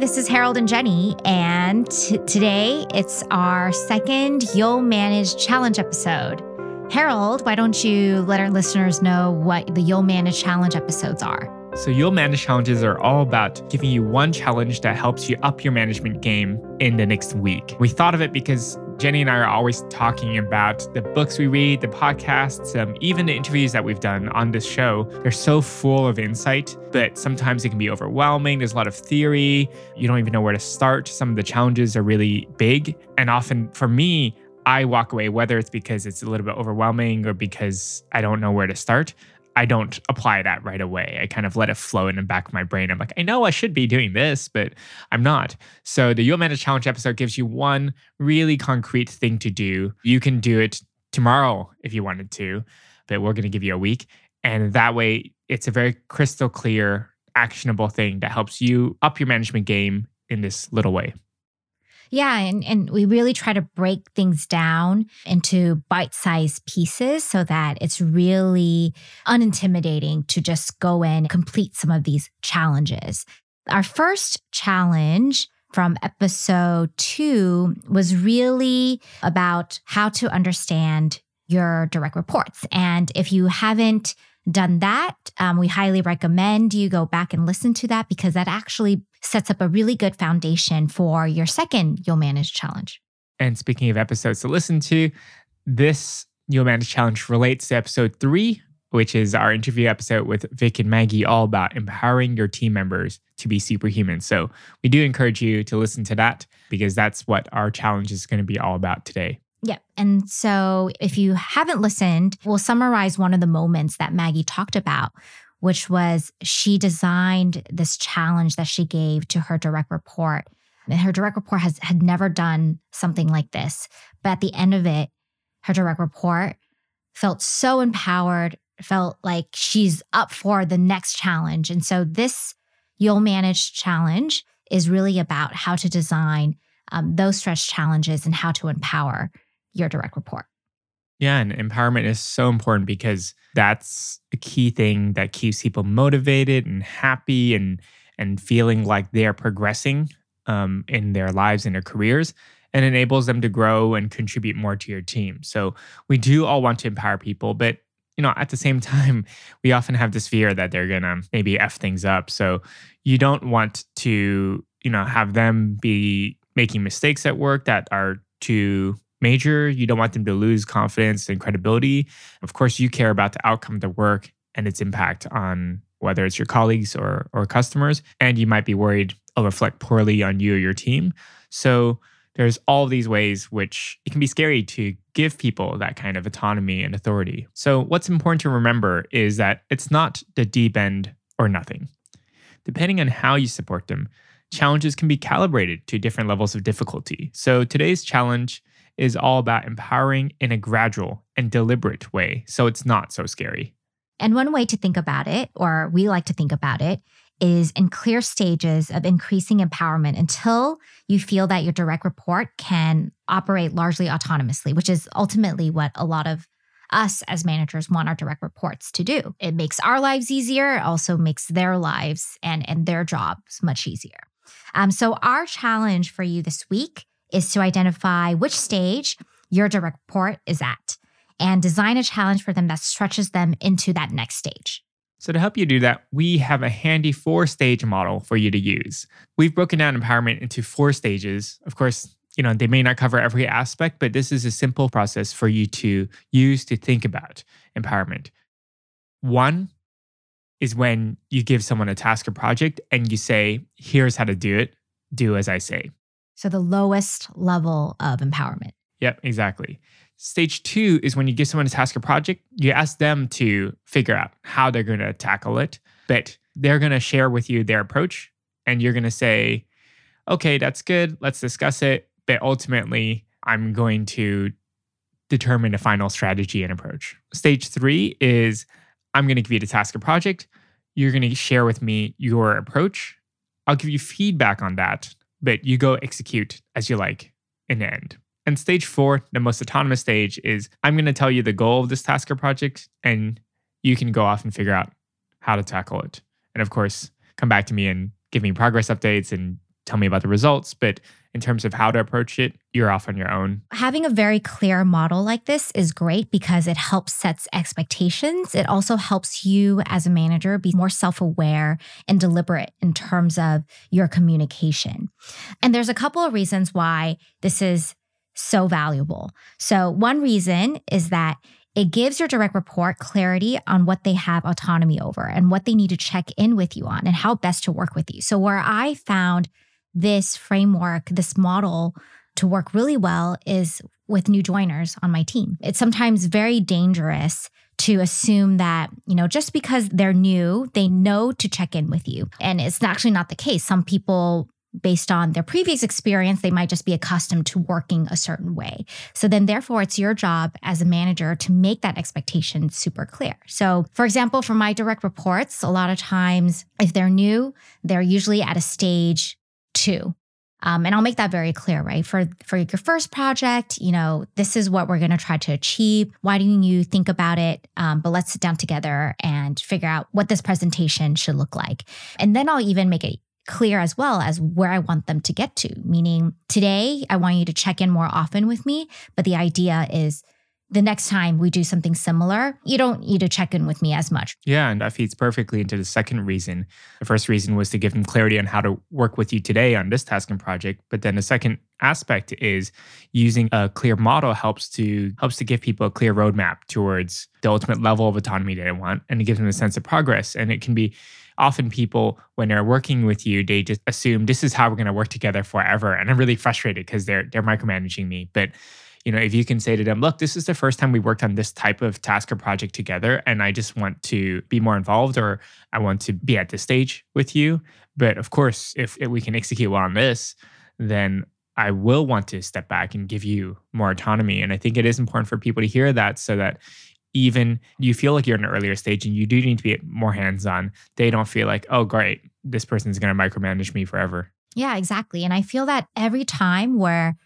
this is Harold and Jenny, and t- today it's our second You'll Manage Challenge episode. Harold, why don't you let our listeners know what the You'll Manage Challenge episodes are? So, You'll Manage challenges are all about giving you one challenge that helps you up your management game in the next week. We thought of it because Jenny and I are always talking about the books we read, the podcasts, um, even the interviews that we've done on this show. They're so full of insight, but sometimes it can be overwhelming. There's a lot of theory. You don't even know where to start. Some of the challenges are really big. And often for me, I walk away, whether it's because it's a little bit overwhelming or because I don't know where to start. I don't apply that right away. I kind of let it flow in the back of my brain. I'm like, I know I should be doing this, but I'm not. So the You'll Manage Challenge episode gives you one really concrete thing to do. You can do it tomorrow if you wanted to, but we're going to give you a week. And that way, it's a very crystal clear, actionable thing that helps you up your management game in this little way. Yeah, and, and we really try to break things down into bite sized pieces so that it's really unintimidating to just go in and complete some of these challenges. Our first challenge from episode two was really about how to understand your direct reports. And if you haven't done that, um, we highly recommend you go back and listen to that because that actually sets up a really good foundation for your second You'll Manage challenge. And speaking of episodes to listen to, this You'll Manage challenge relates to episode three, which is our interview episode with Vic and Maggie, all about empowering your team members to be superhuman. So we do encourage you to listen to that because that's what our challenge is going to be all about today. Yep. And so if you haven't listened, we'll summarize one of the moments that Maggie talked about, which was she designed this challenge that she gave to her direct report. And her direct report has had never done something like this. But at the end of it, her direct report felt so empowered, felt like she's up for the next challenge. And so this You'll Manage challenge is really about how to design um, those stretch challenges and how to empower your direct report. Yeah, and empowerment is so important because that's a key thing that keeps people motivated and happy and and feeling like they're progressing um, in their lives and their careers and enables them to grow and contribute more to your team. So we do all want to empower people, but you know, at the same time, we often have this fear that they're gonna maybe f things up. So you don't want to, you know, have them be making mistakes at work that are too major. You don't want them to lose confidence and credibility. Of course, you care about the outcome of the work and its impact on whether it's your colleagues or or customers, and you might be worried it'll reflect poorly on you or your team. So there's all these ways which it can be scary to give people that kind of autonomy and authority. So what's important to remember is that it's not the deep end or nothing. Depending on how you support them, challenges can be calibrated to different levels of difficulty. So today's challenge is all about empowering in a gradual and deliberate way. So it's not so scary. And one way to think about it, or we like to think about it, is in clear stages of increasing empowerment until you feel that your direct report can operate largely autonomously, which is ultimately what a lot of us as managers want our direct reports to do. It makes our lives easier, it also makes their lives and, and their jobs much easier. Um, so, our challenge for you this week is to identify which stage your direct report is at and design a challenge for them that stretches them into that next stage. So, to help you do that, we have a handy four stage model for you to use. We've broken down empowerment into four stages. Of course, you know, they may not cover every aspect, but this is a simple process for you to use to think about empowerment. One is when you give someone a task or project and you say, here's how to do it, do as I say. So the lowest level of empowerment. Yep, exactly. Stage two is when you give someone a task or project, you ask them to figure out how they're going to tackle it, but they're going to share with you their approach. And you're going to say, okay, that's good. Let's discuss it. But ultimately, I'm going to determine a final strategy and approach. Stage three is I'm going to give you the task or project. You're going to share with me your approach. I'll give you feedback on that but you go execute as you like in the end. And stage four, the most autonomous stage, is I'm going to tell you the goal of this task or project, and you can go off and figure out how to tackle it. And of course, come back to me and give me progress updates and tell me about the results. But in terms of how to approach it, you're off on your own. Having a very clear model like this is great because it helps sets expectations. It also helps you as a manager be more self-aware and deliberate in terms of your communication. And there's a couple of reasons why this is so valuable. So one reason is that it gives your direct report clarity on what they have autonomy over and what they need to check in with you on and how best to work with you. So, where I found this framework, this model to work really well is with new joiners on my team. It's sometimes very dangerous to assume that, you know, just because they're new, they know to check in with you. And it's actually not the case. Some people based on their previous experience, they might just be accustomed to working a certain way. So then, therefore, it's your job as a manager to make that expectation super clear. So, for example, for my direct reports, a lot of times, if they're new, they're usually at a stage two. Um, and I'll make that very clear, right? For for your first project, you know, this is what we're going to try to achieve. Why don't you think about it? Um, but let's sit down together and figure out what this presentation should look like. And then I'll even make it clear as well as where I want them to get to. Meaning, today, I want you to check in more often with me. But the idea is the next time we do something similar, you don't need to check in with me as much. Yeah, and that feeds perfectly into the second reason. The first reason was to give them clarity on how to work with you today on this task and project. But then the second aspect is using a clear model helps to helps to give people a clear roadmap towards the ultimate level of autonomy that they want and it gives them a sense of progress. And it can be often people when they're working with you they just assume this is how we're going to work together forever and i'm really frustrated because they're they're micromanaging me but you know if you can say to them look this is the first time we worked on this type of task or project together and i just want to be more involved or i want to be at this stage with you but of course if, if we can execute well on this then I will want to step back and give you more autonomy. And I think it is important for people to hear that so that even you feel like you're in an earlier stage and you do need to be more hands on, they don't feel like, oh, great, this person's going to micromanage me forever. Yeah, exactly. And I feel that every time where,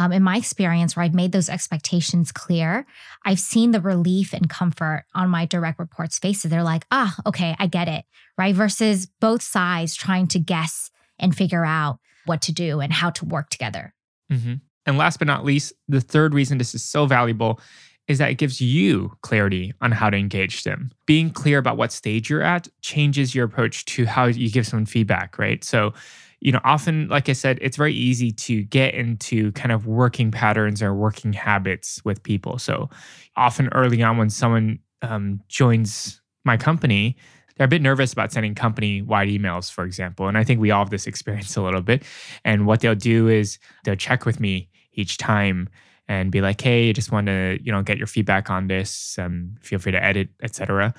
um, in my experience, where I've made those expectations clear, I've seen the relief and comfort on my direct reports' faces. They're like, ah, okay, I get it. Right. Versus both sides trying to guess and figure out what to do and how to work together. Mm-hmm. And last but not least, the third reason this is so valuable is that it gives you clarity on how to engage them. Being clear about what stage you're at changes your approach to how you give someone feedback, right? So, you know, often, like I said, it's very easy to get into kind of working patterns or working habits with people. So, often early on, when someone um, joins my company, they're a bit nervous about sending company wide emails, for example. And I think we all have this experience a little bit. And what they'll do is they'll check with me each time and be like, hey, I just want to, you know, get your feedback on this. Um, feel free to edit, etc.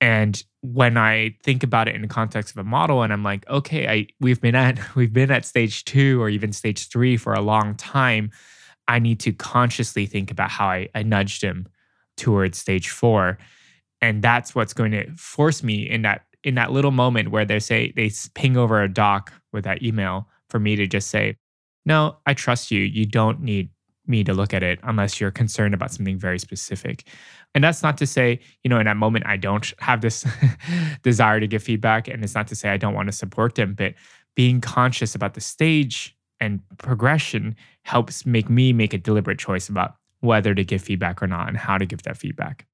And when I think about it in the context of a model, and I'm like, okay, I we've been at we've been at stage two or even stage three for a long time. I need to consciously think about how I, I nudged him towards stage four. And that's what's going to force me in that in that little moment where they say they ping over a doc with that email for me to just say, no, I trust you. You don't need me to look at it unless you're concerned about something very specific. And that's not to say, you know, in that moment, I don't have this desire to give feedback. And it's not to say I don't want to support them, but being conscious about the stage and progression helps make me make a deliberate choice about whether to give feedback or not and how to give that feedback.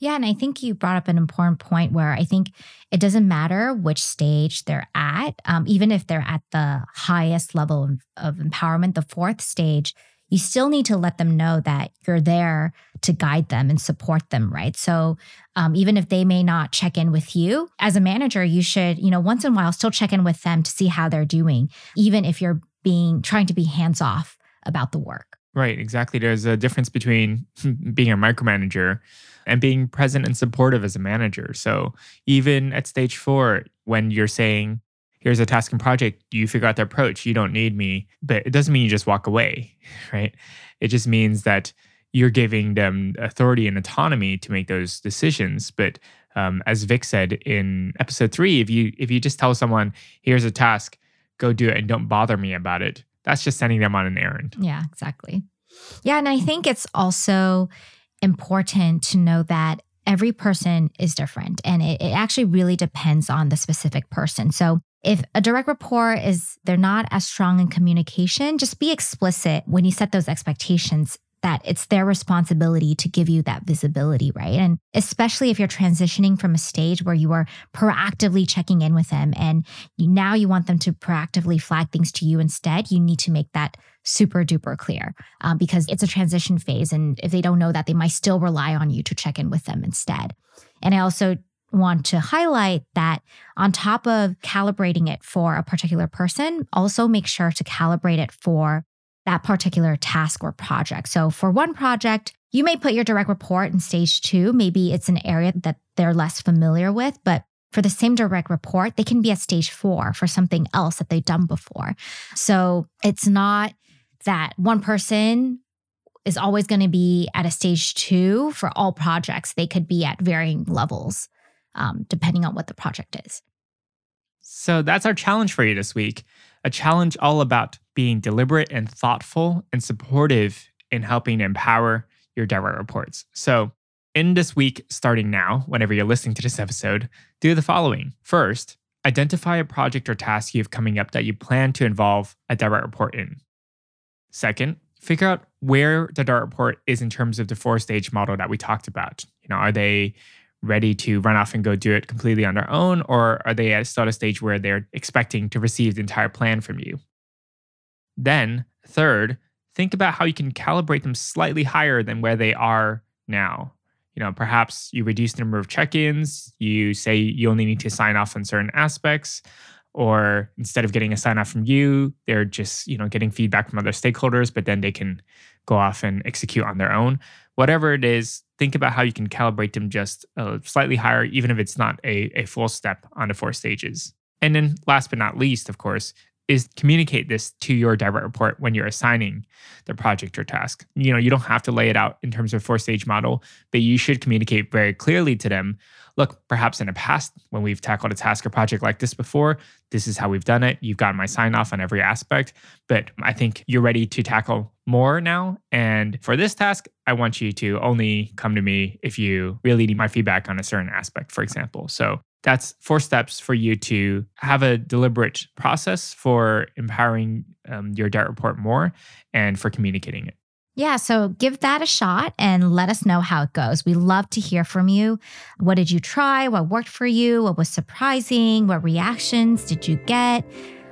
Yeah, and I think you brought up an important point where I think it doesn't matter which stage they're at, um, even if they're at the highest level of, of empowerment, the fourth stage, you still need to let them know that you're there to guide them and support them, right? So um, even if they may not check in with you as a manager, you should, you know, once in a while still check in with them to see how they're doing, even if you're being trying to be hands off about the work. Right, exactly. There's a difference between being a micromanager and being present and supportive as a manager. So even at stage four, when you're saying, here's a task and project, you figure out the approach, you don't need me. But it doesn't mean you just walk away, right? It just means that you're giving them authority and autonomy to make those decisions. But um, as Vic said in episode three, if you if you just tell someone, here's a task, go do it and don't bother me about it, that's just sending them on an errand. Yeah, exactly. Yeah. And I think it's also important to know that every person is different and it, it, actually really depends on the specific person. So if a direct report is they're not as strong in communication, just be explicit when you set those expectations that it's their responsibility to give you that visibility, right? And especially if you're transitioning from a stage where you are proactively checking in with them and you, now you want them to proactively flag things to you instead, you need to make that super duper clear um, because it's a transition phase. And if they don't know that, they might still rely on you to check in with them instead. And I also want to highlight that on top of calibrating it for a particular person, also make sure to calibrate it for that particular task or project. So for one project, you may put your direct report in stage two. Maybe it's an area that they're less familiar with, but for the same direct report, they can be at stage four for something else that they've done before. So it's not that one person is always going to be at a stage two for all projects. They could be at varying levels um, depending on what the project is. So that's our challenge for you this week a challenge all about being deliberate and thoughtful and supportive in helping empower your direct reports. So, in this week, starting now, whenever you're listening to this episode, do the following. First, identify a project or task you have coming up that you plan to involve a direct report in. Second, figure out where the direct report is in terms of the four stage model that we talked about. You know, are they ready to run off and go do it completely on their own? Or are they at a stage where they're expecting to receive the entire plan from you? Then, third, think about how you can calibrate them slightly higher than where they are now. You know, perhaps you reduce the number of check ins, you say you only need to sign off on certain aspects, or instead of getting a sign off from you, they're just, you know, getting feedback from other stakeholders, but then they can go off and execute on their own. Whatever it is, think about how you can calibrate them just uh, slightly higher, even if it's not a, a full step on the four stages. And then, last but not least, of course, is communicate this to your direct report when you're assigning the project or task. You know, you don't have to lay it out in terms of four stage model, but you should communicate very clearly to them. Look, perhaps in the past, when we've tackled a task or project like this before, this is how we've done it. You've gotten my sign off on every aspect, but I think you're ready to tackle more now. And for this task, I want you to only come to me if you really need my feedback on a certain aspect, for example. So that's four steps for you to have a deliberate process for empowering um, your direct report more and for communicating it. Yeah, so give that a shot and let us know how it goes. We love to hear from you. What did you try? What worked for you? What was surprising? What reactions did you get?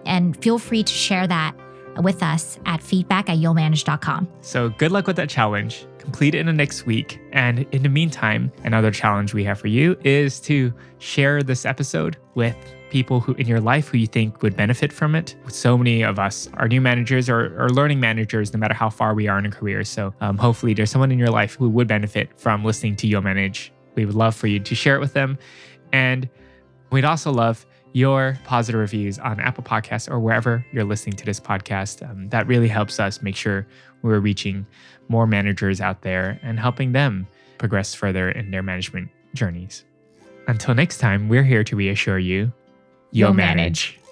And feel free to share that with us at feedback at you'llmanage.com. So good luck with that challenge. Complete it in the next week. And in the meantime, another challenge we have for you is to share this episode with people who in your life who you think would benefit from it. So many of us are new managers or, or learning managers, no matter how far we are in a career. So um, hopefully there's someone in your life who would benefit from listening to You'll Manage. We would love for you to share it with them. And we'd also love your positive reviews on Apple Podcasts or wherever you're listening to this podcast. Um, that really helps us make sure we're reaching more managers out there and helping them progress further in their management journeys. Until next time, we're here to reassure you you'll, you'll manage. manage.